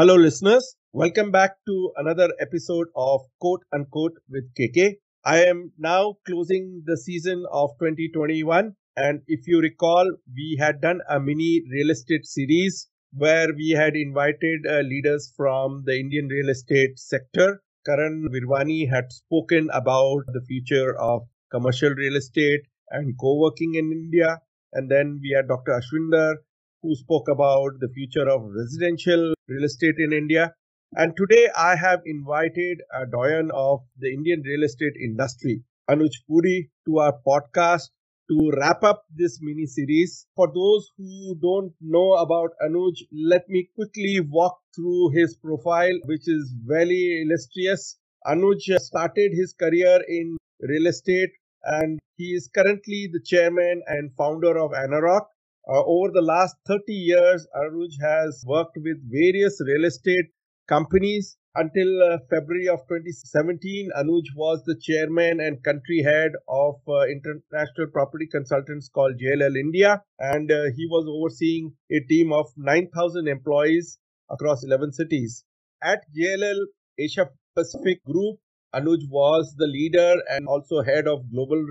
Hello, listeners. Welcome back to another episode of Quote Unquote with KK. I am now closing the season of 2021. And if you recall, we had done a mini real estate series where we had invited uh, leaders from the Indian real estate sector. Karan Virwani had spoken about the future of commercial real estate and co-working in India. And then we had Dr. Ashwinder who spoke about the future of residential real estate in India. And today I have invited a doyen of the Indian real estate industry, Anuj Puri, to our podcast to wrap up this mini series. For those who don't know about Anuj, let me quickly walk through his profile, which is very illustrious. Anuj started his career in real estate and he is currently the chairman and founder of Anarock, uh, over the last 30 years, Anuj has worked with various real estate companies. Until uh, February of 2017, Anuj was the chairman and country head of uh, international property consultants called JLL India, and uh, he was overseeing a team of 9,000 employees across 11 cities. At JLL Asia Pacific Group, Anuj was the leader and also head of global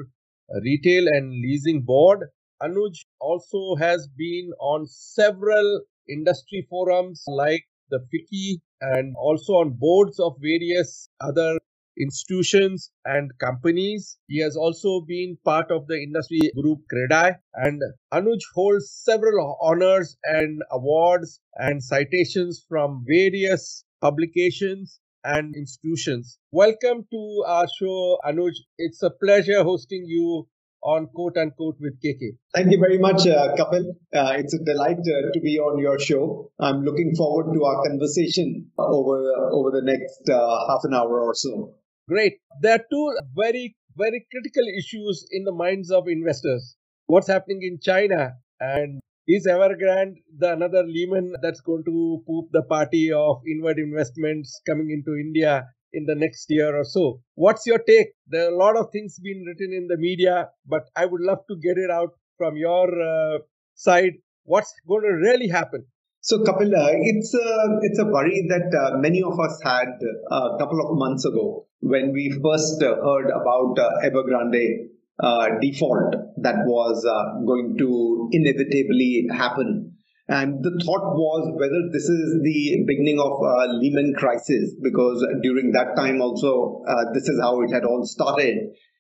retail and leasing board Anuj also has been on several industry forums like the FICCI and also on boards of various other institutions and companies. He has also been part of the industry group CREDAI and Anuj holds several honors and awards and citations from various publications and institutions. Welcome to our show, Anuj. It's a pleasure hosting you on quote unquote with KK. Thank you very much, uh, Kapil. Uh, it's a delight uh, to be on your show. I'm looking forward to our conversation over over the next uh, half an hour or so. Great. There are two very very critical issues in the minds of investors. What's happening in China and is Evergrande the another Lehman that's going to poop the party of inward investments coming into India in the next year or so. What's your take? There are a lot of things being written in the media, but I would love to get it out from your uh, side. What's going to really happen? So, Kapil, uh, it's a it's a worry that uh, many of us had uh, a couple of months ago when we first uh, heard about uh, Evergrande default that was going to inevitably happen and the thought was whether this is the beginning of a Lehman crisis, because during that time also, uh, this is how it had all started.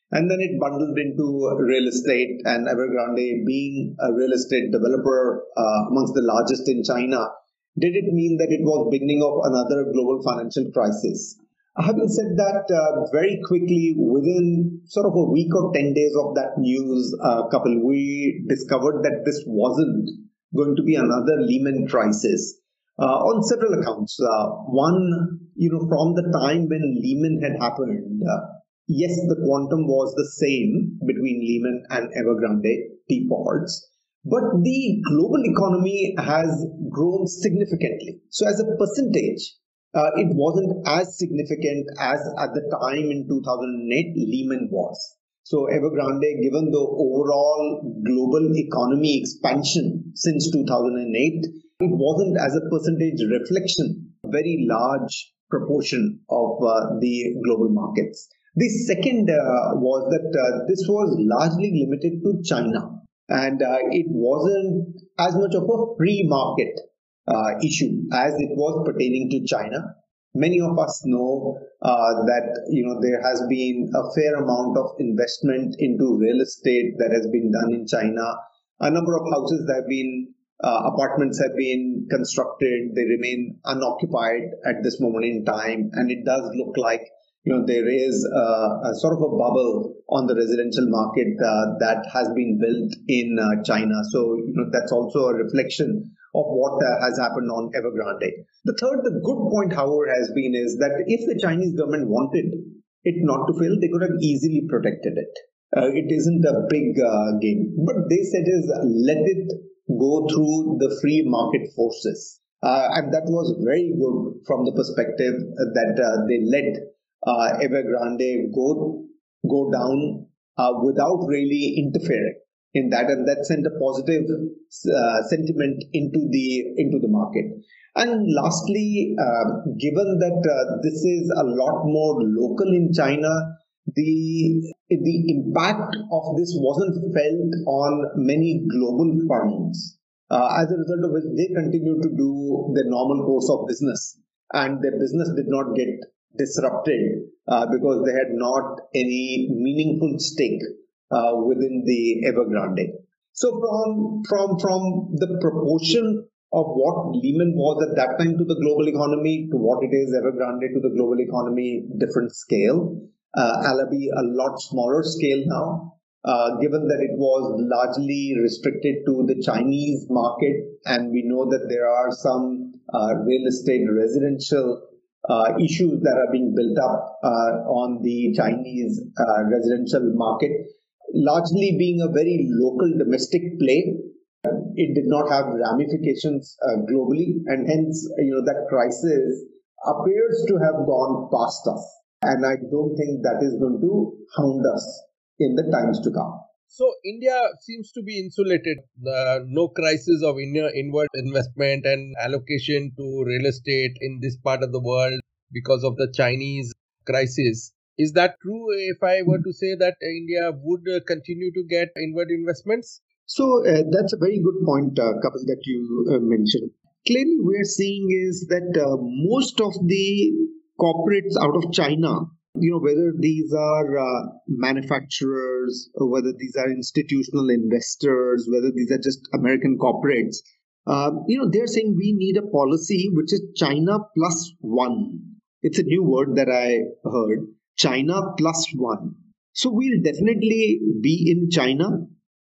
And then it bundled into real estate, and Evergrande being a real estate developer uh, amongst the largest in China, did it mean that it was beginning of another global financial crisis? Having said that, uh, very quickly, within sort of a week or 10 days of that news, uh, Kapil, we discovered that this wasn't going to be another Lehman crisis uh, on several accounts. Uh, one, you know, from the time when Lehman had happened, uh, yes, the quantum was the same between Lehman and Evergrande defaults, but the global economy has grown significantly. So, as a percentage, uh, it wasn't as significant as at the time in 2008 Lehman was. So Evergrande, given the overall global economy expansion since 2008, it wasn't as a percentage reflection, a very large proportion of uh, the global markets. The second uh, was that uh, this was largely limited to China and uh, it wasn't as much of a free market uh, issue as it was pertaining to China many of us know uh, that you know there has been a fair amount of investment into real estate that has been done in China. A number of houses have been uh, apartments have been constructed. They remain unoccupied at this moment in time, and it does look like you know there is a, a sort of a bubble on the residential market uh, that has been built in uh, China. So you know that's also a reflection of what uh, has happened on Evergrande. The third, the good point, however, has been is that if the Chinese government wanted it not to fail, they could have easily protected it. Uh, it isn't a big uh, game. But they said is let it go through the free market forces. Uh, and that was very good from the perspective that uh, they let uh, Evergrande go, go down without really interfering in that, and that sent a positive uh, sentiment into the into the market. And lastly, uh, given that uh, this is a lot more local in China, the the impact of this wasn't felt on many global firms Uh, as a result of which, they continued to do their normal course of business, and their business did not get disrupted uh, because they had not any meaningful stake uh, within the Evergrande. So from from from the proportion of what Lehman was at that time to the global economy to what it is Evergrande to the global economy, different scale. Uh, Allaby a lot smaller scale now, uh, given that it was largely restricted to the Chinese market, and we know that there are some uh, real estate residential uh, issues that are being built up uh, on the Chinese uh, residential market, largely being a very local domestic play. It did not have ramifications globally, and hence, you know, that crisis appears to have gone past us. And I don't think that is going to hound us in the times to come. So India seems to be insulated. Uh, no crisis of inward investment and allocation to real estate in this part of the world because of the Chinese crisis. Is that true? If I were to say that India would uh, continue to get inward investments? So uh, that's a very good point, uh, Kapil, that you uh, mentioned. Clearly, we are seeing is that uh, most of the corporates out of China, you know, whether these are uh, manufacturers whether these are institutional investors, whether these are just American corporates, uh, you know, they're saying we need a policy which is China plus one. It's a new word that I heard China plus one. So we'll definitely be in China,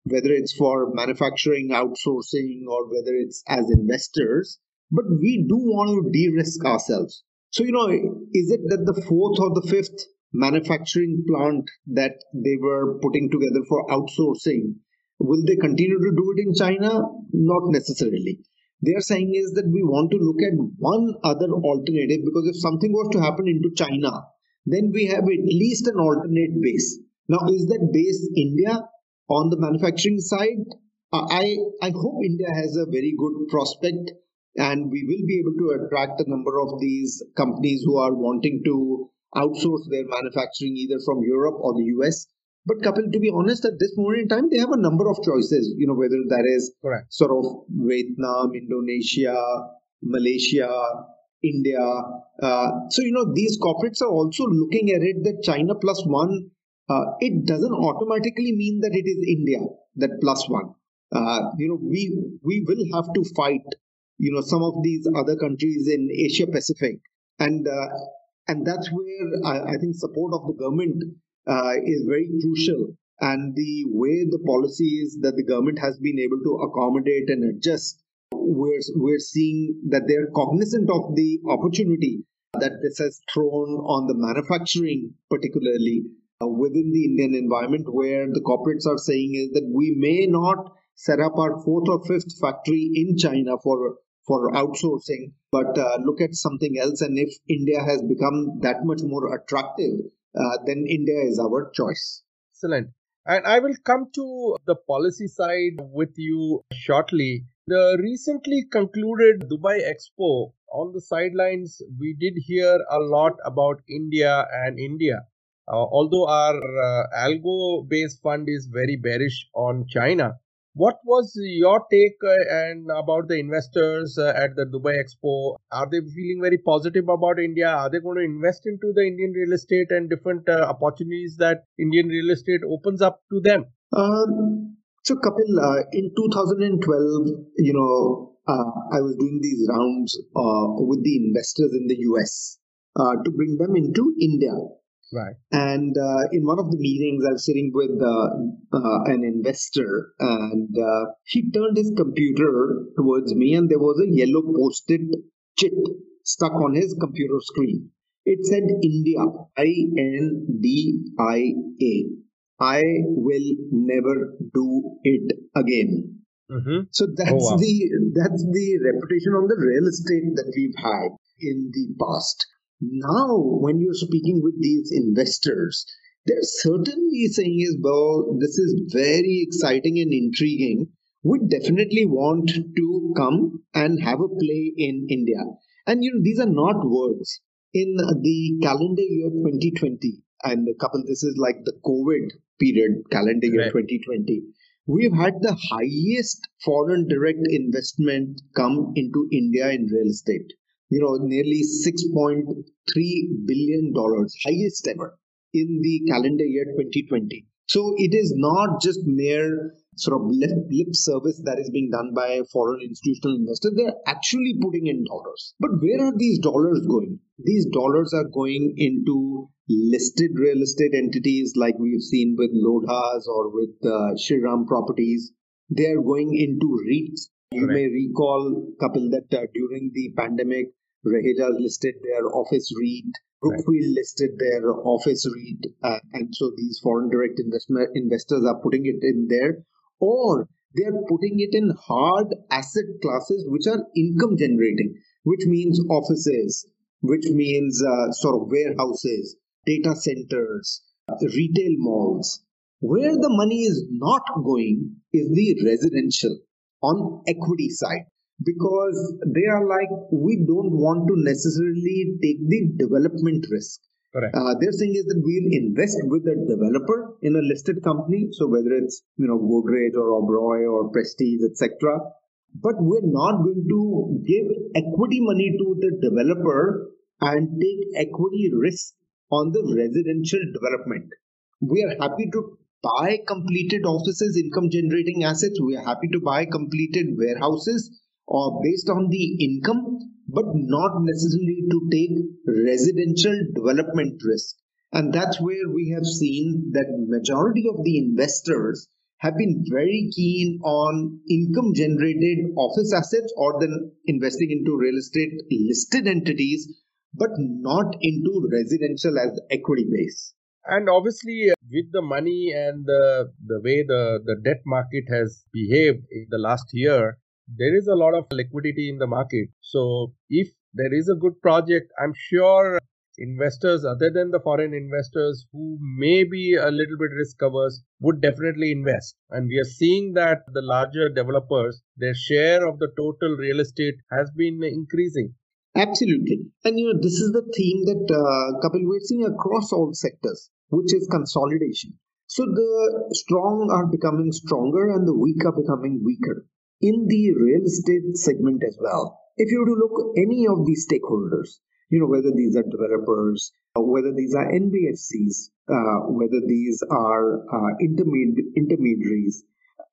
whether it's for manufacturing, outsourcing, or whether it's as investors. But we do want to de risk ourselves. So, you know, is it that the fourth or the fifth manufacturing plant that they were putting together for outsourcing, will they continue to do it in China? Not necessarily. They are saying is that we want to look at one other alternative because if something was to happen into China, then we have at least an alternate base. Now, is that base India on the manufacturing side? I, I hope India has a very good prospect and we will be able to attract a number of these companies who are wanting to outsource their manufacturing either from Europe or the US. But Kapil, to be honest, at this moment in time, they have a number of choices. You know, whether that is Correct. sort of Vietnam, Indonesia, Malaysia, India. Uh, so you know, these corporates are also looking at it that China plus one. Uh, it doesn't automatically mean that it is India that plus one. Uh, you know, we we will have to fight you know some of these other countries in Asia Pacific, and uh, and that's where I, I, think support of the government uh, is very crucial. And the way the policies that the government has been able to accommodate and adjust, we're we're seeing that they're cognizant of the opportunity that this has thrown on the manufacturing, particularly uh, within the Indian environment, where the corporates are saying is that we may not set up our fourth or fifth factory in China for for outsourcing, but uh, look at something else. And if India has become that much more attractive, uh, then India is our choice. Excellent. And I will come to the policy side with you shortly. The recently concluded Dubai Expo on the sidelines, we did hear a lot about India and India. Uh, although our uh, algo based fund is very bearish on China, what was your take uh, and about the investors uh, at the Dubai Expo? Are they feeling very positive about India? Are they going to invest into the Indian real estate and different uh, opportunities that Indian real estate opens up to them? Um, so, Kapil, uh, in 2012, you know, uh, I was doing these rounds uh, with the investors in the US to bring them into India. Right. And uh, in one of the meetings, I was sitting with uh, uh, an investor, and uh, he turned his computer towards me, and there was a yellow post-it chit stuck on his computer screen. It said India, I N D I A. I will never do it again. Mm-hmm. So that's oh, wow. the that's the reputation on the real estate that we've had in the past. Now, when you're speaking with these investors, they're certainly saying is, well, this is very exciting and intriguing. We definitely want to come and have a play in India. And you know, these are not words. In the calendar year 2020, and a couple, this is like the COVID period, calendar year right. 2020, we've had the highest foreign direct investment come into India in real estate. You know, nearly $6.3 billion, highest ever in the calendar year 2020. So it is not just mere sort of lip, lip service that is being done by foreign institutional investors. They're actually putting in dollars. But where are these dollars going? These dollars are going into listed real estate entities like we've seen with Lodhas or with uh, Shriram Properties. They are going into REITs. You may recall, Kapil, that uh, during the pandemic, Raheja's listed their office REIT. Brookfield right. listed their office REIT, uh, and so these foreign direct investment investors are putting it in there, or they are putting it in hard asset classes which are income generating, which means offices, which means uh, sort of warehouses, data centers, retail malls. Where the money is not going is the residential on equity side. Because they are like we don't want to necessarily take the development risk. Uh, their thing is that we'll invest with the developer in a listed company so whether it's you know godrej or oberoi or prestige etc but we're not going to give equity money to the developer and take equity risk on the residential development. We are happy to buy completed offices income generating assets. We are happy to buy completed warehouses or based on the income, but not necessarily to take residential development risk. And that's where we have seen that majority of the investors have been very keen on income generated office assets or then investing into real estate listed entities, but not into residential as equity base. And obviously, uh, with the money and the, the way the, the debt market has behaved in the last year, there is a lot of liquidity in the market. So if there is a good project, I'm sure investors other than the foreign investors who may be a little bit risk averse would definitely invest. And we are seeing that the larger developers their share of the total real estate has been increasing. Absolutely. And you know this is the theme that uh, Kapil we're seeing across all sectors which is consolidation. So the strong are becoming stronger and the weak are becoming weaker in the real estate segment as well. If you were to look any of these stakeholders, you know, whether these are developers, uh, whether these are NBFCs, uh, whether these are uh, intermed- intermediaries,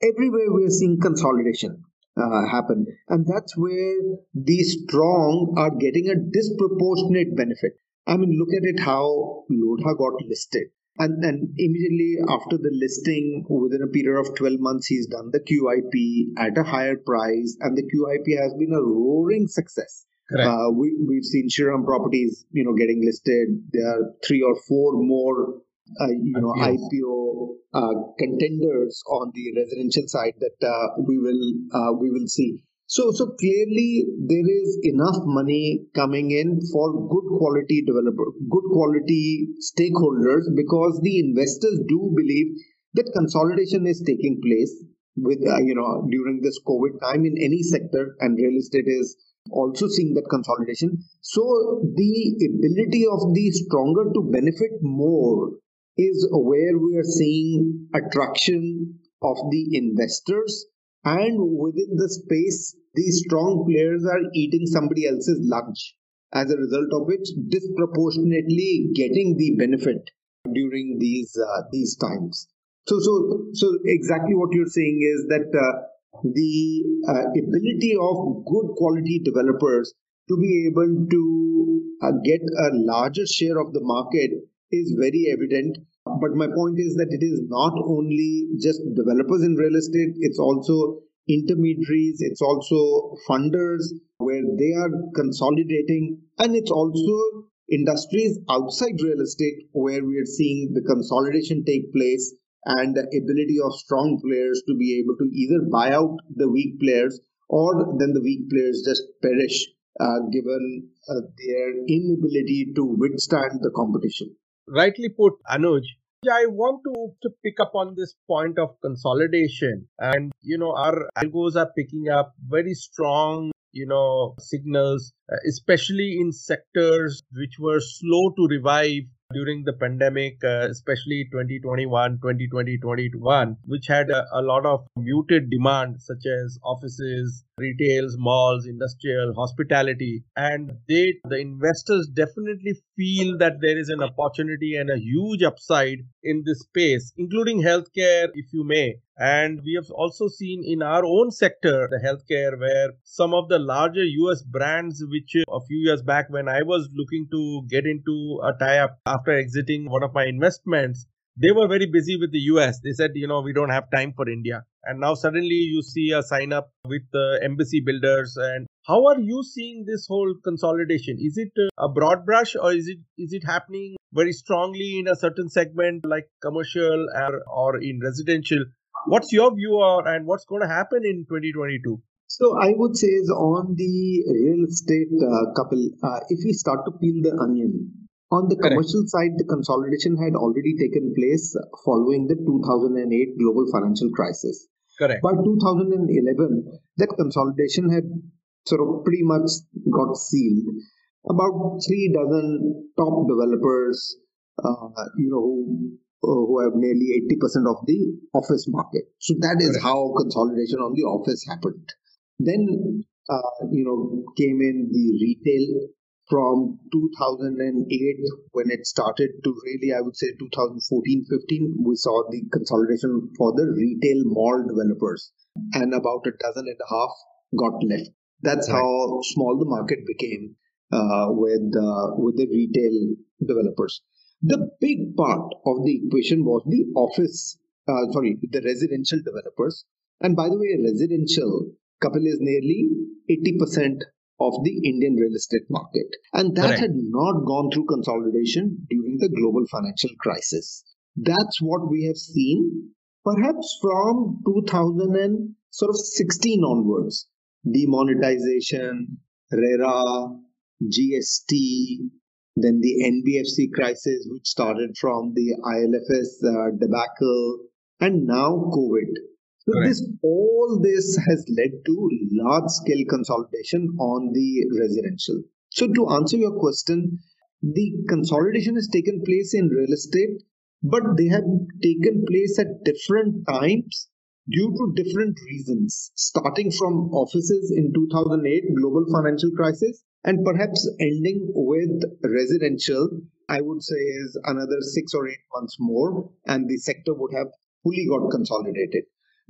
everywhere we're seeing consolidation uh, happen. And that's where the strong are getting a disproportionate benefit. I mean, look at it how Lodha got listed. And then immediately after the listing, within a period of 12 months, he's done the QIP at a higher price, and the QIP has been a roaring success. Uh, we, we've seen Shriram properties, you know, getting listed. There are three or four more, uh, you know, IPO uh, contenders on the residential side that uh, we will uh, we will see. So, so clearly there is enough money coming in for good quality developer, good quality stakeholders because the investors do believe that consolidation is taking place with, uh, you know, during this COVID time in any sector and real estate is also seeing that consolidation. So the ability of the stronger to benefit more is where we are seeing attraction of the investors and within the space these strong players are eating somebody else's lunch as a result of which disproportionately getting the benefit during these uh, these times so so so exactly what you're saying is that uh, the uh, ability of good quality developers to be able to uh, get a larger share of the market is very evident. But my point is that it is not only just developers in real estate it's also intermediaries, it's also funders where they are consolidating, and it's also industries outside real estate where we are seeing the consolidation take place and the ability of strong players to be able to either buy out the weak players or then the weak players just perish uh, given uh, their inability to withstand the competition. Rightly put, Anuj. I want to, to pick up on this point of consolidation. And, you know, our algos are picking up very strong, you know, signals, uh, especially in sectors which were slow to revive during the pandemic, uh, especially 2021, 2020, 2021, which had a, a, lot of muted demand, such as offices, retails, malls, industrial, hospitality. And they, the investors definitely feel that there is an opportunity and a huge upside in this space, including healthcare, if you may. And we have also seen in our own sector, the healthcare, where some of the larger US brands, which uh, a few years back when I was looking to get into a tie up after exiting one of my investments, they were very busy with the US. They said, you know, we don't have time for India. And now suddenly you see a sign up with the embassy builders. And how are you seeing this whole consolidation? Is it a broad brush or is it is it happening very strongly in a certain segment like commercial or, or in residential? What's your view on and what's going to happen in 2022? So I would say is on the real estate uh, Kapil, uh, if we start to peel the onion, on the commercial Correct. side, the consolidation had already taken place following the 2008 global financial crisis. Correct. By 2011, that consolidation had sort of pretty much got sealed. About three dozen top developers, uh, you know, who, who have nearly 80% of the office market. So that is Correct. how consolidation on the office happened. Then, uh, you know, came in the retail from 2008 when it started to really, I would say 2014 15, we saw the consolidation for the retail mall developers, and about a dozen and a half got left. That's right. how small the market became uh, with uh, with the retail developers. The big part of the equation was the office, uh, sorry, the residential developers. And by the way, residential Kapil is nearly 80% of the Indian real estate market. And that had not gone through consolidation during the global financial crisis. That's what we have seen perhaps from 2016 onwards. Demonetization, RERA, GST, then the NBFC crisis, which started from the IL&FS uh, debacle, and now COVID. So this all this has led to large scale consolidation on the residential. So to answer your question, the consolidation has taken place in real estate, but they have taken place at different times due to different reasons, starting from offices in 2008 global financial crisis and perhaps ending with residential, I would say is another six or eight months more, and the sector would have fully got consolidated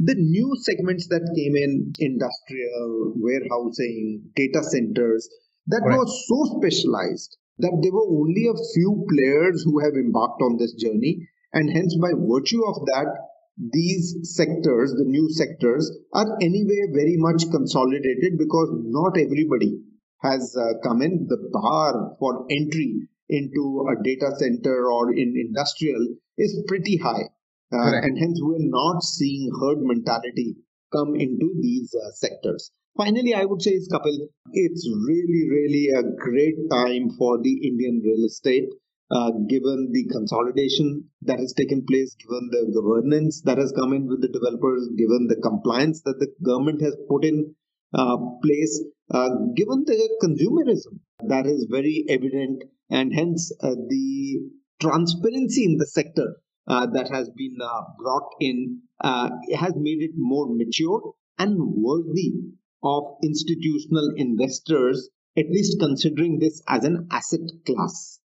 the new segments that came in industrial warehousing data centers that right. was so specialized that there were only a few players who have embarked on this journey and hence by virtue of that these sectors the new sectors are anyway very much consolidated because not everybody has uh, come in. The bar for entry into a data center or in industrial is pretty high. Uh, and hence, we're not seeing herd mentality come into these uh, sectors. Finally, I would say, is Kapil, it's really, really a great time for the Indian real estate, uh, given the consolidation that has taken place, given the governance that has come in with the developers, given the compliance that the government has put in uh, place, uh, given the consumerism that is very evident, and hence uh, the transparency in the sector uh, that has been brought in has made it more mature and worthy of institutional investors, at least considering this as an asset class.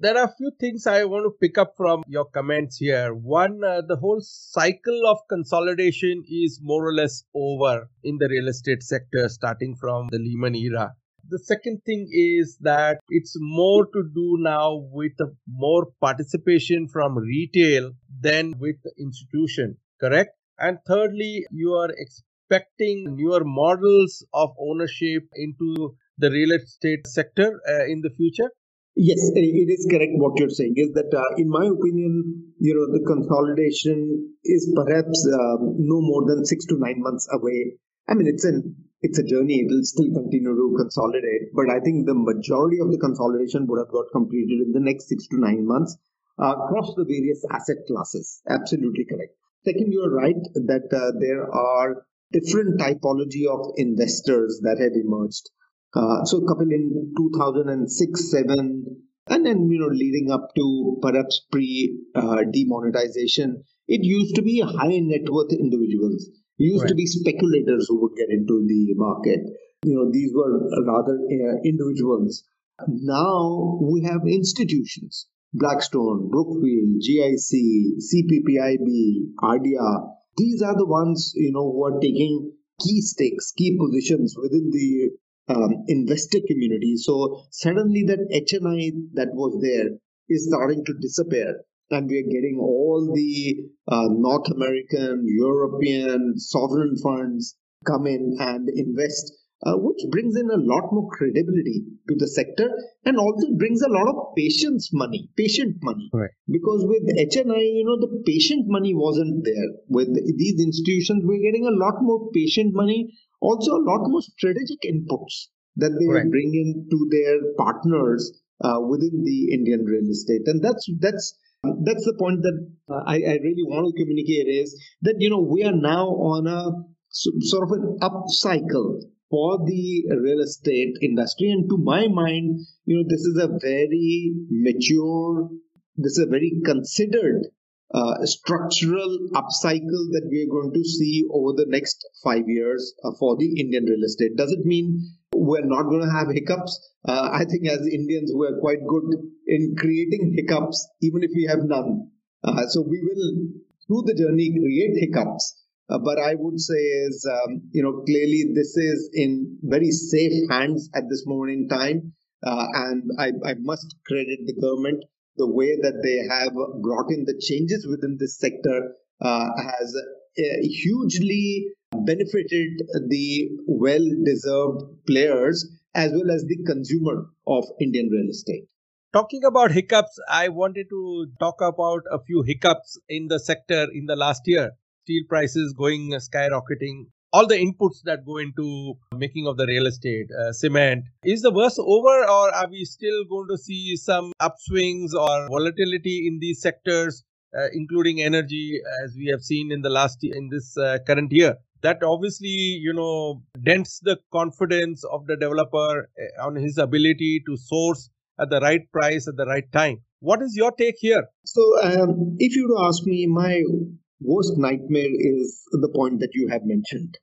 There are a few things I want to pick up from your comments here. One, uh, the whole cycle of consolidation is more or less over in the real estate sector, starting from the Lehman era. The second thing is that it's more to do now with more participation from retail than with institution, correct? And thirdly, you are expecting newer models of ownership into the real estate sector uh, in the future? Yes, it is correct what you're saying. Is that, uh, in my opinion, you know, the consolidation is perhaps um, no more than six to nine months away. I mean, it's an it's a journey. It will still continue to consolidate, but I think the majority of the consolidation would have got completed in the next six to nine months. uh, across the various asset classes. Absolutely correct. Second, you're right that uh, there are different typology of investors that have emerged. Uh, so, Kapil, in 2006 7, and then you know leading up to perhaps pre uh, demonetization, it used to be high net worth individuals, used right. to be speculators who would get into the market. You know, these were rather uh, individuals. Now we have institutions Blackstone, Brookfield, GIC, CPPIB, ADIA. These are the ones you know who are taking key stakes, key positions within the um, investor community. So suddenly that HNI that was there is starting to disappear. And we are getting all the uh, North American, European sovereign funds come in and invest uh, which brings in a lot more credibility to the sector and also brings a lot of patience money, patient money. Right. Because with HNI, you know, the patient money wasn't there. With these institutions, we're getting a lot more patient money, also a lot more strategic inputs that they right. bring in to their partners uh, within the Indian real estate. And that's that's that's the point that uh, I, I really want to communicate is that you know we are now on a sort of an up cycle for the real estate industry. And to my mind, you know, this is a very mature, this is a very considered uh, structural upcycle that we are going to see over the next five years uh, for the Indian real estate. Does it mean we're not going to have hiccups? Uh, I think as Indians, we're quite good in creating hiccups, even if we have none. Uh, so we will, through the journey, create hiccups. Uh, but I would say is, um, you know, clearly this is in very safe hands at this moment in time. And I, I must credit the government. The way that they have brought in the changes within this sector uh, has uh, hugely benefited the well deserved players as well as the consumer of Indian real estate. Talking about hiccups, I wanted to talk about a few hiccups in the sector in the last year steel prices going skyrocketing, all the inputs that go into making of the real estate, uh, cement. Is the worst over, or are we still going to see some upswings or volatility in these sectors, uh, including energy, as we have seen in the last in this uh, current year? That obviously, you know, dents the confidence of the developer uh, on his ability to source at the right price at the right time. What is your take here? So, um, if you ask me, my worst nightmare is the point that you have mentioned.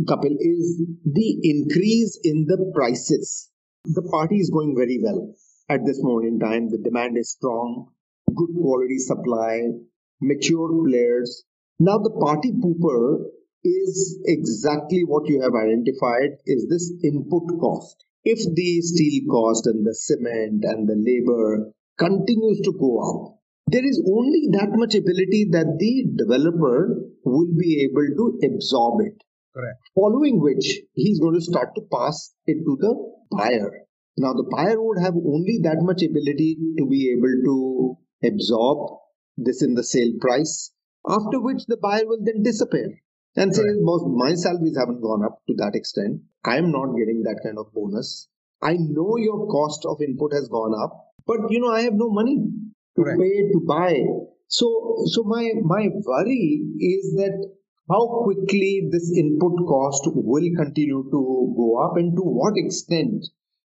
Kapil, is the increase in the prices. The party is going very well at this moment in time. The demand is strong, good quality supply, mature players. Now the party pooper is exactly what you have identified is this input cost. If the steel cost and the cement and the labor continues to go up, there is only that much ability that the developer will be able to absorb it. Correct. Following which, he's going to start to pass it to the buyer. Now, the buyer would have only that much ability to be able to absorb this in the sale price, after which the buyer will then disappear and say, right. my salaries haven't gone up to that extent. I am not getting that kind of bonus. I know your cost of input has gone up, but you know, I have no money to Correct. pay to buy. So, so my my worry is that how quickly this input cost will continue to go up, and to what extent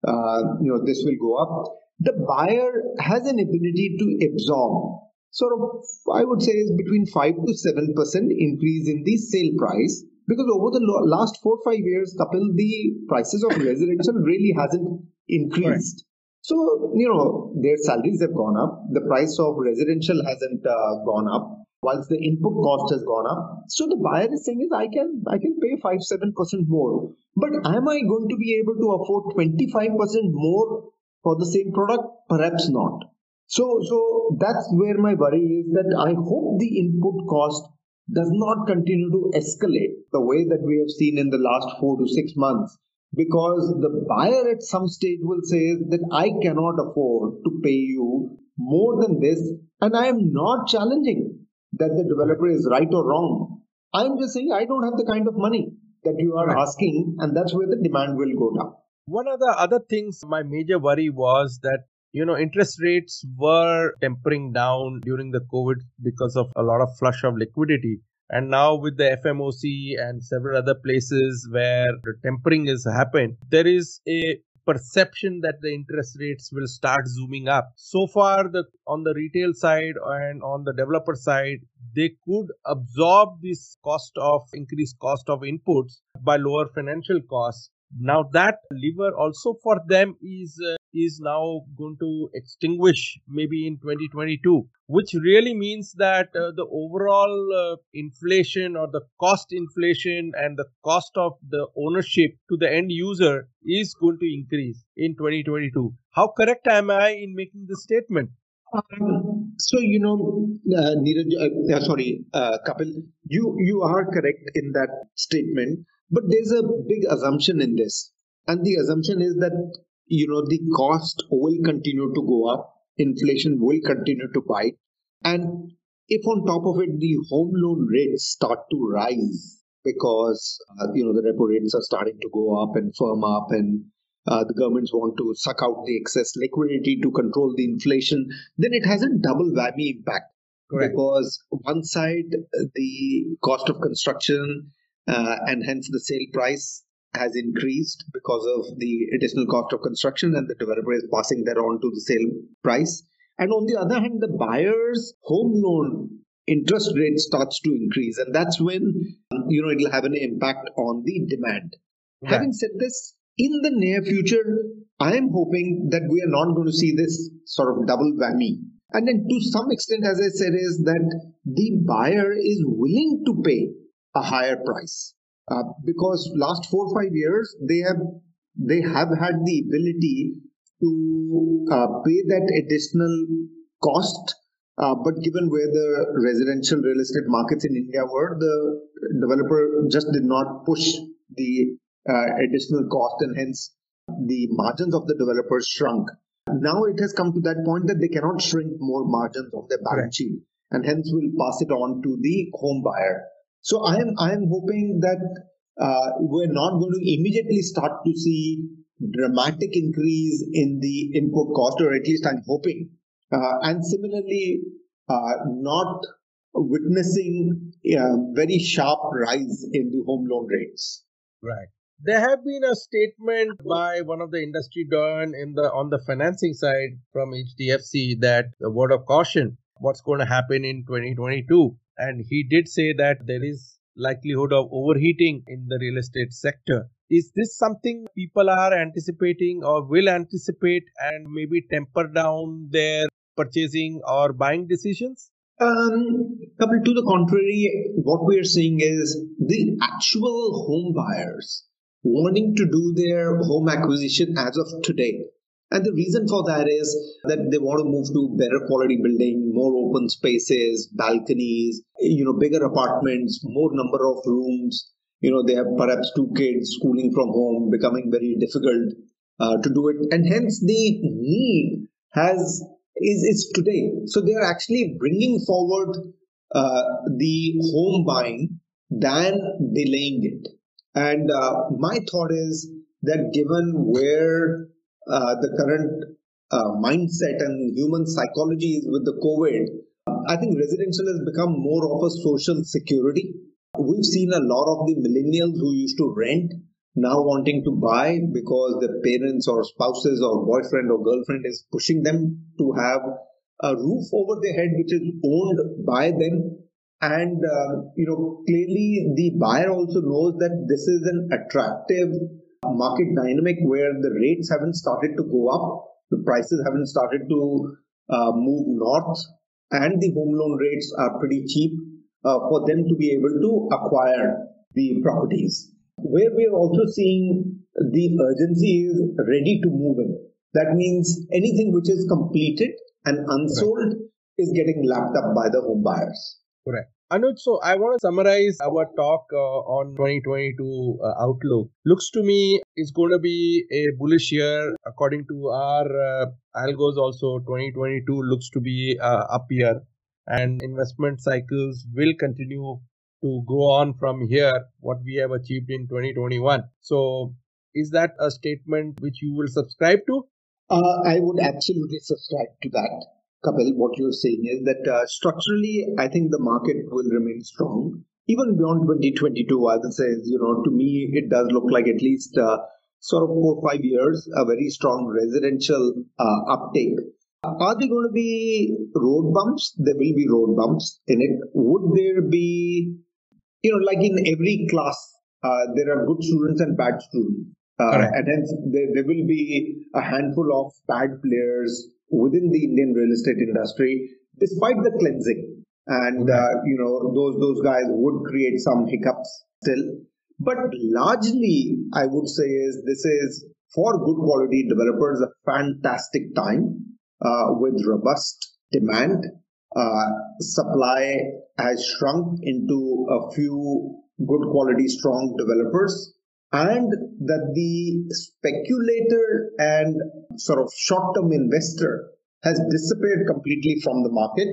uh, you know this will go up. The buyer has an ability to absorb sort of I would say is between five to seven percent increase in the sale price because over the last four five years, Kapil, the prices of residential really hasn't increased. So, you know, their salaries have gone up. The price of residential hasn't uh, gone up, whilst the input cost has gone up. So the buyer is saying is I can I can pay five seven percent more, but am I going to be able to afford twenty five percent more for the same product? Perhaps not. So so that's where my worry is that I hope the input cost does not continue to escalate the way that we have seen in the last four to six months because the buyer at some stage will say that I cannot afford to pay you more than this, and I am not challenging that the developer is right or wrong. I'm just saying I don't have the kind of money that you are asking, and that's where the demand will go down. One of the other things, my major worry was that you know, interest rates were tempering down during the COVID because of a lot of flush of liquidity. And now with the FMOC and several other places where the tempering has happened, there is a perception that the interest rates will start zooming up. So far, the on the retail side and on the developer side, they could absorb this cost of increased cost of inputs by lower financial costs now that lever also for them is uh, is now going to extinguish maybe in 2022 which really means that uh, the overall uh, inflation or the cost inflation and the cost of the ownership to the end user is going to increase in 2022 how correct am i in making this statement um, so you know, uh, Neeraj, uh, sorry, uh, Kapil, you you are correct in that statement. But there's a big assumption in this. And the assumption is that, you know, the cost will continue to go up, inflation will continue to bite. And if on top of it, the home loan rates start to rise because, uh, you know, the repo rates are starting to go up and firm up and uh, the governments want to suck out the excess liquidity to control the inflation, then it has a double whammy impact. Correct. Because one side, the cost of construction uh, and hence the sale price has increased because of the additional cost of construction and the developer is passing that on to the sale price. And on the other hand the buyer's home loan interest rate starts to increase. And that's when you know it'll have an impact on the demand. Right. having said this in the near future i am hoping that we are not going to see this sort of double whammy. And then to some extent as i said is that the buyer is willing to pay a higher price uh, because last four or five years they have they have had the ability to uh, pay that additional cost uh, but given where the residential real estate markets in India were, the developer just did not push the uh, additional cost and hence the margins of the developers shrunk. Now it has come to that point that they cannot shrink more margins of their balance sheet and hence will pass it on to the home buyer. So I am I am hoping that uh, we're not going to immediately start to see dramatic increase in the input cost, or at least I'm hoping. Uh, and similarly, uh, not witnessing a very sharp rise in the home loan rates. Right. There have been a statement by one of the industry done in the on the financing side from HDFC that a word of caution what's going to happen in 2022 and he did say that there is likelihood of overheating in the real estate sector. Is this something people are anticipating or will anticipate and maybe temper down their purchasing or buying decisions? Um, to the contrary, what we are seeing is the actual home buyers wanting to do their home acquisition as of today. And the reason for that is that they want to move to better quality building, more open spaces, balconies, you know, bigger apartments, more number of rooms. You know, they have perhaps two kids schooling from home, becoming very difficult uh, to do it, and hence the need has is is today. So they are actually bringing forward uh, the home buying than delaying it. And uh, my thought is that given where uh, the current uh, mindset and human psychology is with the COVID, I think residential has become more of a social security. We've seen a lot of the millennials who used to rent now wanting to buy because their parents or spouses or boyfriend or girlfriend is pushing them to have a roof over their head which is owned by them and uh, you know clearly the buyer also knows that this is an attractive market dynamic where the rates haven't started to go up, the prices haven't started to uh, move north, and the home loan rates are pretty cheap uh, for them to be able to acquire the properties. Where we are also seeing the urgency is ready to move in. That means anything which is completed and unsold right. is getting lapped up by the home buyers. Correct. Anuj, so I want to summarize our talk uh, on 2022 uh, outlook. Looks to me it's going to be a bullish year according to our uh, algos. Also, 2022 looks to be up year, and investment cycles will continue to go on from here. What we have achieved in 2021. So, is that a statement which you will subscribe to? Uh, I would absolutely subscribe to that. Kapil, what you're saying is that uh, structurally, I think the market will remain strong. Even beyond 2022, I would say, you know, to me, it does look like at least uh, sort of four or five years, a very strong residential uh, uptake. Are there going to be road bumps? There will be road bumps in it. Would there be, you know, like in every class, uh, there are good students and bad students. Uh, and hence, there, there will be a handful of bad players within the Indian real estate industry, despite the cleansing. And, uh, you know, those, those guys would create some hiccups still. But largely, I would say is this is for good quality developers a fantastic time uh, with robust demand. Uh, supply has shrunk into a few good quality, strong developers and that the speculator and sort of short term investor has disappeared completely from the market.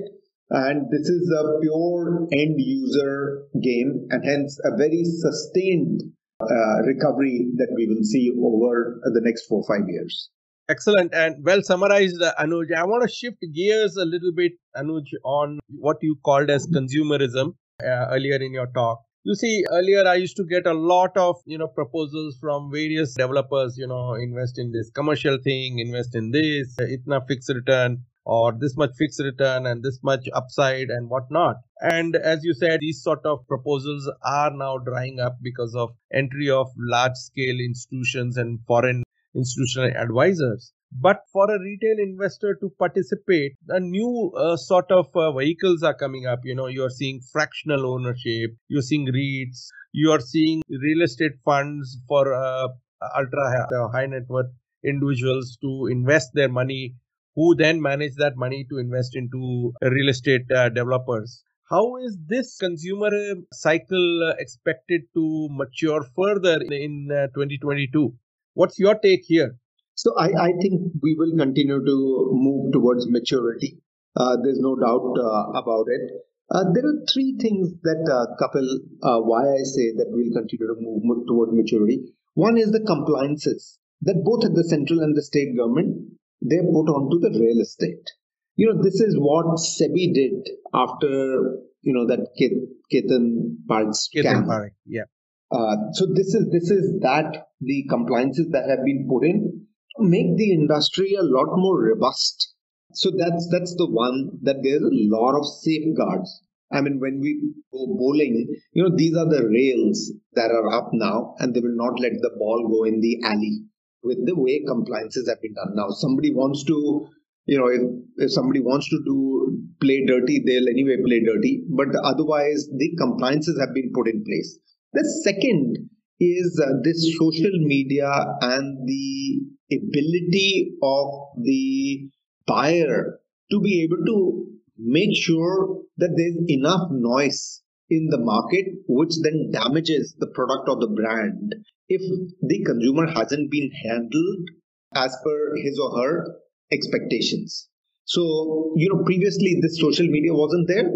And this is a pure end user game and hence a very sustained uh, recovery that we will see over the next four five years. Excellent and well summarized, uh, Anuj. I want to shift gears a little bit, Anuj, on what you called as consumerism uh, earlier in your talk. You see, earlier I used to get a lot of, you know, proposals from various developers, you know, invest in this commercial thing, invest in this, itna fixed return or this much fixed return and this much upside and whatnot. And as you said, these sort of proposals are now drying up because of entry of large scale institutions and foreign institutional advisors but for a retail investor to participate a new uh, sort of uh, vehicles are coming up. You know you're seeing fractional ownership you're seeing REITs you are seeing real estate funds for uh, ultra uh, high net worth individuals to invest their money who then manage that money to invest into real estate uh, developers. How is this consumer cycle uh, expected to mature further in 2022 what's your take here so I, I think we will continue to move towards maturity. Uh, there's no doubt uh, about it. Uh, there are three things that uh, couple uh, why I say that we'll continue to move, move toward maturity. One is the compliances that both at the central and the state government they put onto the real estate. You know, this is what SEBI did after you know that Ketan Parekh scam. Parekh, yeah. Uh, so this is this is that the compliances that have been put in make the industry a lot more robust. So that's that's the one that there's a lot of safeguards. I mean, when we go bowling, you know, these are the rails that are up now, and they will not let the ball go in the alley. With the way compliances have been done now, somebody wants to, you know, if, if somebody wants to do play dirty, they'll anyway play dirty. But otherwise, the compliances have been put in place. The second is this social media and the ability of the buyer to be able to make sure that there's enough noise in the market which then damages the product or the brand. If the consumer hasn't been handled as per his or her expectations. So you know previously this social media wasn't there.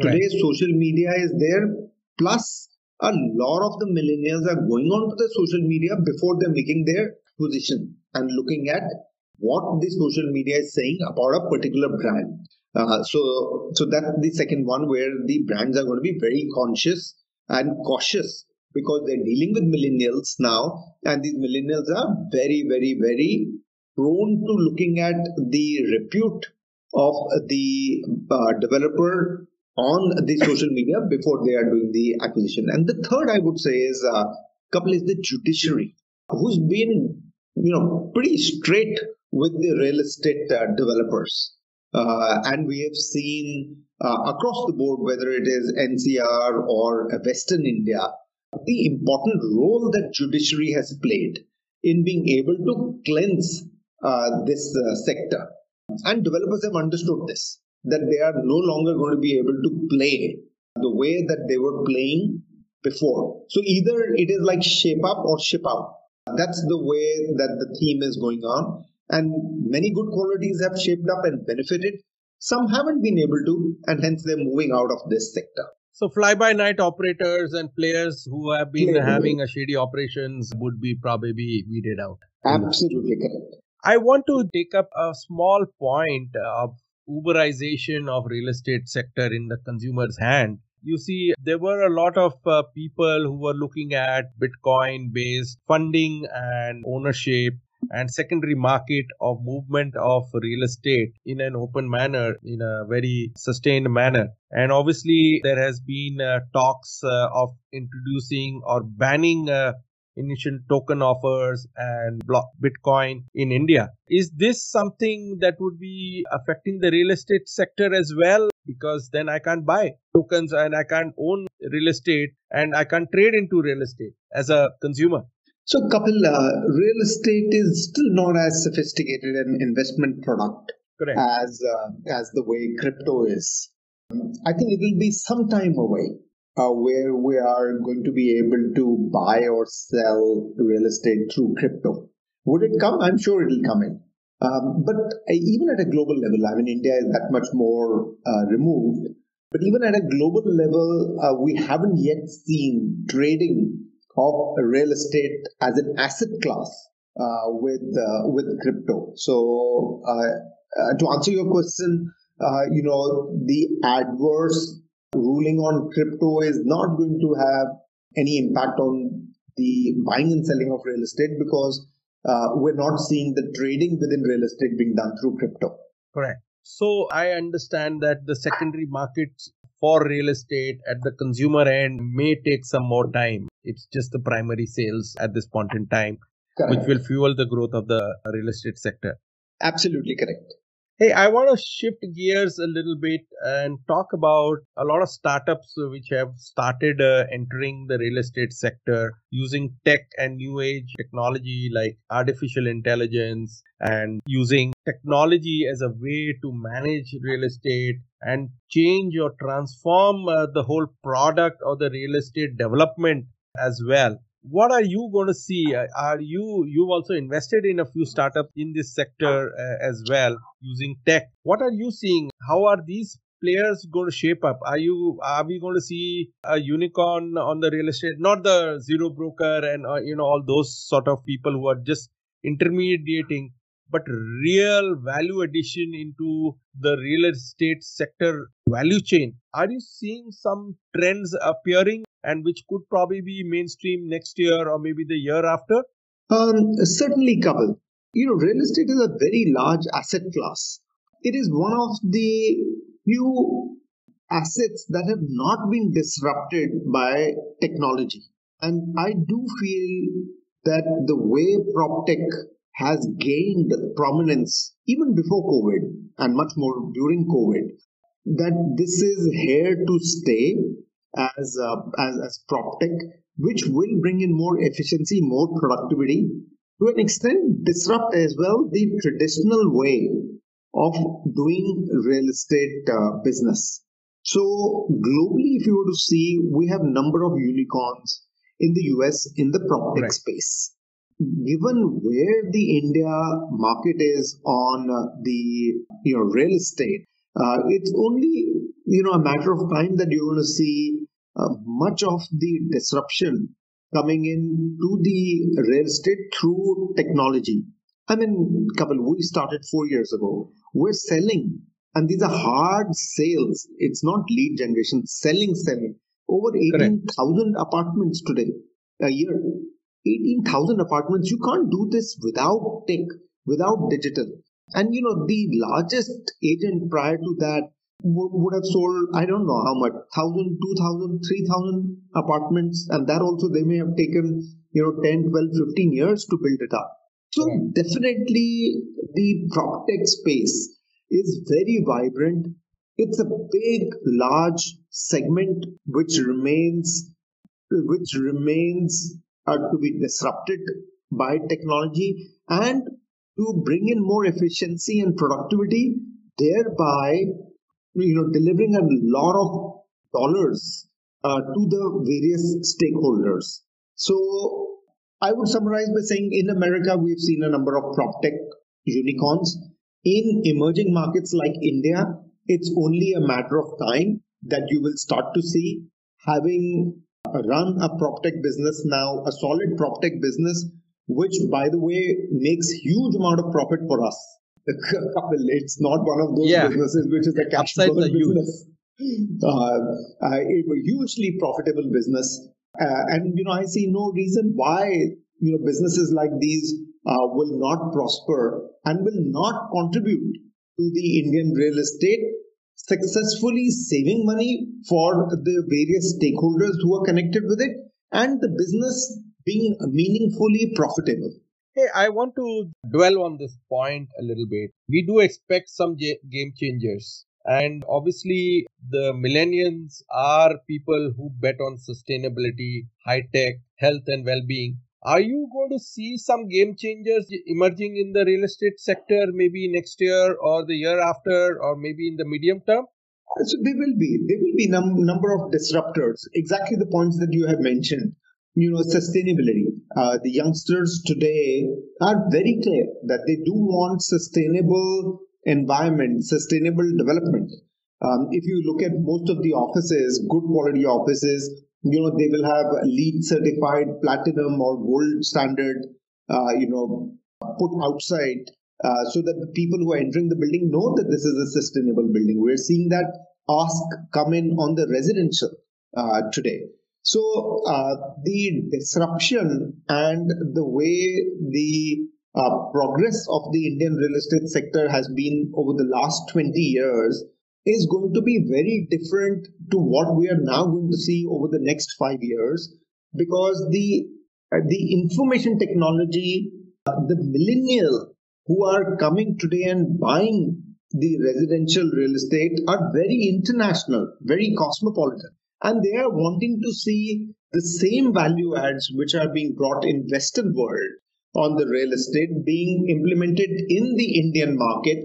Today right. social media is there plus a lot of the millennials are going on to the social media before they're making their position and looking at what the social media is saying about a particular brand. Uh, so, so that's the second one where the brands are going to be very conscious and cautious because they're dealing with millennials now, and these millennials are very, very, very prone to looking at the repute of the uh, developer on the social media before they are doing the acquisition. And the third, I would say, is uh, couple is the judiciary, who's been you know pretty straight with the real estate uh, developers. Uh, and we have seen uh, across the board, whether it is NCR or Western India, the important role that judiciary has played in being able to cleanse uh, this uh, sector. And developers have understood this that they are no longer going to be able to play the way that they were playing before. So either it is like shape up or ship out. That's the way that the theme is going on. And many good qualities have shaped up and benefited. Some haven't been able to, and hence they're moving out of this sector. So fly by night operators and players who have been having a shady operations would be probably weeded out. Absolutely correct. I want to take up a small point of Uberization of real estate sector in the consumer's hand. You see, there were a lot of uh, people who were looking at Bitcoin based funding and ownership and secondary market of movement of real estate in an open manner in a very sustained manner and obviously there has been uh, talks uh, of introducing or banning uh, initial token offers and block bitcoin in india is this something that would be affecting the real estate sector as well because then i can't buy tokens and i can't own real estate and i can't trade into real estate as a consumer so, Kapil, uh, real estate is still not as sophisticated an investment product Correct. as uh, as the way crypto is. I think it will be some time away uh, where we are going to be able to buy or sell real estate through crypto. Would it come? I'm sure it'll come in. Um, but uh, even at a global level, I mean, India is that much more uh, removed. But even at a global level, uh, we haven't yet seen trading of real estate as an asset class uh, with uh, with crypto. So to answer your question, you know the adverse ruling on crypto is not going to have any impact on the buying and selling of real estate because uh, we're not seeing the trading within real estate being done through crypto. Correct. So I understand that the secondary markets for real estate at the consumer end may take some more time. It's just the primary sales at this point in time, correct. which will fuel the growth of the real estate sector. Absolutely correct. Hey, I want to shift gears a little bit and talk about a lot of startups which have started uh, entering the real estate sector using tech and new age technology like artificial intelligence and using technology as a way to manage real estate and change or transform uh, the whole product or the real estate development as well what are you going to see? Uh, are you you've also invested in a few startups in this sector uh, as well using tech. What are you seeing? How are these players going to shape up? Are you are we going to see a unicorn on the real estate not the zero broker and uh, you know all those sort of people who are just intermediating but real value addition into the real estate sector value chain are you seeing some trends appearing and which could probably be mainstream next year or maybe the year after? Um, certainly, Kapil. You know, real estate is a very large asset class. It is one of the few assets that have not been disrupted by technology. And I do feel that the way PropTech has gained prominence even before COVID and much more during COVID, that this is here to stay as uh, as, as prop tech, which will bring in more efficiency, more productivity, to an extent disrupt as well the traditional way of doing real estate uh, business. So globally, if you were to see, we have number of unicorns in the US in the prop tech right. space. Given where the India market is on the you know real estate, uh, it's only you know a matter of time that you're going to see uh, much of the disruption coming in to the real estate through technology. I mean, Kapil, we started four years ago. We're selling, and these are hard sales. It's not lead generation, selling, selling. Over 18,000 apartments today, a year. 18,000 apartments. You can't do this without tech, without digital. And you know, the largest agent prior to that would have sold, I don't know how much, 1,000, 2,000, 3,000 apartments. And that also they may have taken, you know, 10, 12, 15 years to build it up. So definitely the prop tech space is very vibrant. It's a big, large segment which remains, which remains uh, to be disrupted by technology and to bring in more efficiency and productivity, thereby you know delivering a lot of dollars uh, to the various stakeholders. So I would summarize by saying in America we've seen a number of prop tech unicorns. In emerging markets like India, it's only a matter of time that you will start to see having run a prop tech business now, a solid prop tech business which, by the way, makes huge amount of profit for us. It's not one of those yeah. businesses which is a cash flow business. Uh, uh, a hugely profitable business, uh, and you know I see no reason why you know businesses like these uh, will not prosper and will not contribute to the Indian real estate successfully saving money for the various stakeholders who are connected with it and the business being meaningfully profitable. Hey, I want to dwell on this point a little bit. We do expect some game changers. And obviously, the millennials are people who bet on sustainability, high tech, health, and well being. Are you going to see some game changers emerging in the real estate sector maybe next year or the year after or maybe in the medium term? So there will be there will be num- number of disruptors. Exactly the points that you have mentioned. You know, sustainability. Uh, the youngsters today are very clear that they do want sustainable environment, sustainable development. Um, if you look at most of the offices, good quality offices, you know they will have LEED certified platinum or gold standard uh, you know put outside uh, so that the people who are entering the building know that this is a sustainable building. We're seeing that ask come in on the residential uh, today. So uh, the disruption and the way the uh, progress of the indian real estate sector has been over the last 20 years is going to be very different to what we are now going to see over the next five years because the uh, the information technology uh, the millennial who are coming today and buying the residential real estate are very international very cosmopolitan. And they are wanting to see the same value adds which are being brought in western world on the real estate being implemented in the indian market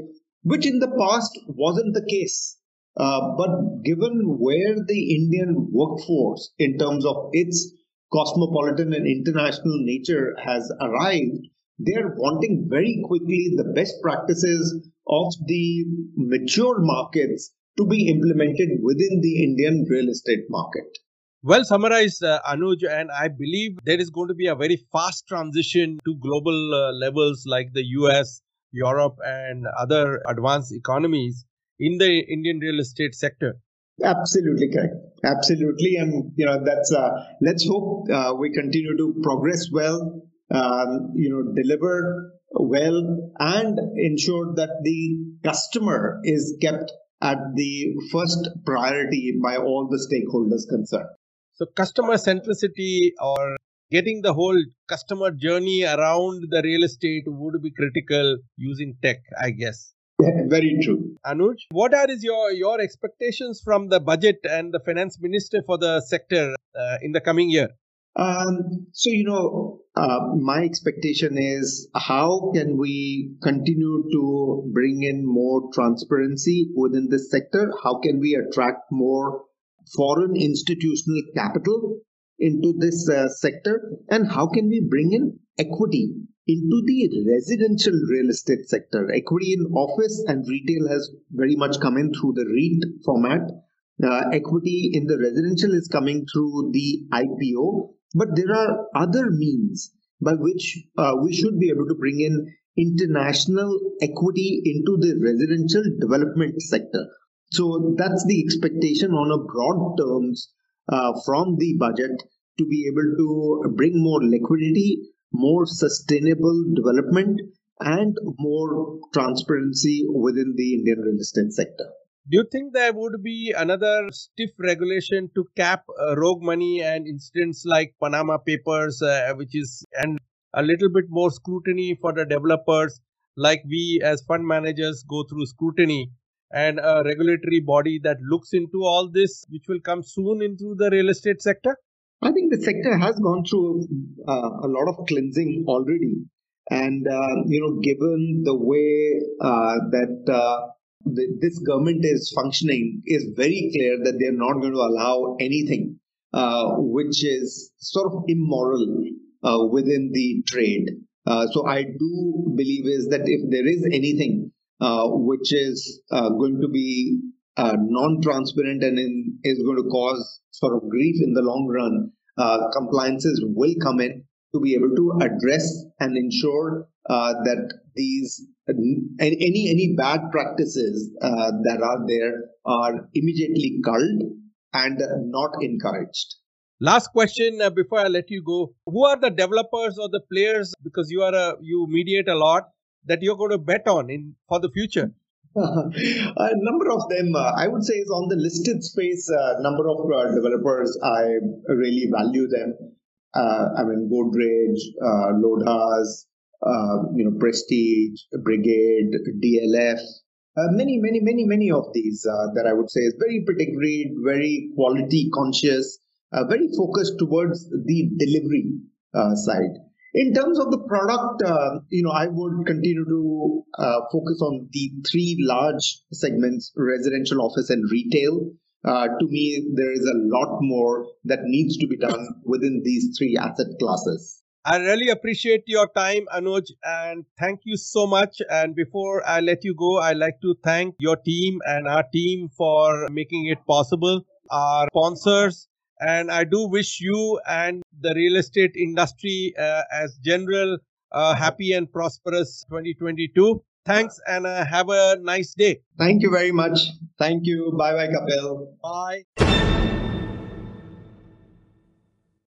which in the past wasn't the case. Uh, but given where the Indian workforce, in terms of its cosmopolitan and international nature, has arrived, they are wanting very quickly the best practices of the mature markets to be implemented within the Indian real estate market. Well summarized, uh, Anuj, and I believe there is going to be a very fast transition to global uh, levels like the US, Europe and other advanced economies in the Indian real estate sector. Absolutely correct. Absolutely, and you know that's. Uh, let's hope uh, we continue to progress well. Um, you know, deliver well, and ensure that the customer is kept at the first priority by all the stakeholders concerned. So, customer centricity or getting the whole customer journey around the real estate would be critical using tech, I guess. Yeah, very true. Anuj, what are is your your expectations from the budget and the finance minister for the sector uh, in the coming year? Um, so you know, uh, my expectation is how can we continue to bring in more transparency within this sector? How can we attract more foreign institutional capital into this uh, sector? And how can we bring in equity into the residential real estate sector? Equity in office and retail has very much come in through the REIT format. Uh, equity in the residential is coming through the IPO but there are other means by which uh, we should be able to bring in international equity into the residential development sector. So that's the expectation on a broad terms from the budget to be able to bring more liquidity, more sustainable development, and more transparency within the Indian real estate sector. Do you think there would be another stiff regulation to cap uh, rogue money and incidents like Panama Papers, uh, which is and a little bit more scrutiny for the developers, like we as fund managers go through scrutiny, and a regulatory body that looks into all this, which will come soon into the real estate sector? I think the sector has gone through uh, a lot of cleansing already. And, uh, you know, given the way uh, that uh, the, this government is functioning, is very clear that they're not going to allow anything uh, which is sort of immoral uh, within the trade. so I do believe is that if there is anything which is going to be uh, non-transparent and in, is going to cause sort of grief in the long run, uh, compliances will come in. to be able to address and ensure uh, that these any any bad practices uh, that are there are immediately culled and not encouraged. Last question uh, before I let you go: Who are the developers or the players? Because you are a you mediate a lot that you're going to bet on in for the future. a number of them, uh, I would say, is on the listed space. Uh, number of uh, developers, I really value them. Uh, I mean, Godrej, uh, Lodhas, uh, you know, Prestige, Brigade, DLF, uh, many, many, many, many of these uh, that I would say is very pedigree, very quality conscious, uh, very focused towards the delivery uh, side. In terms of the product, uh, you know, I would continue to focus on the three large segments: residential, office, and retail. to me, there is a lot more that needs to be done within these three asset classes. I really appreciate your time, Anuj, and thank you so much. And before I let you go, I'd like to thank your team and our team for making it possible, our sponsors, and I do wish you and the real estate industry uh, as general uh, happy and prosperous 2022. Thanks and uh, have a nice day. Thank you very much. Thank you. Bye bye, Kapil. Bye.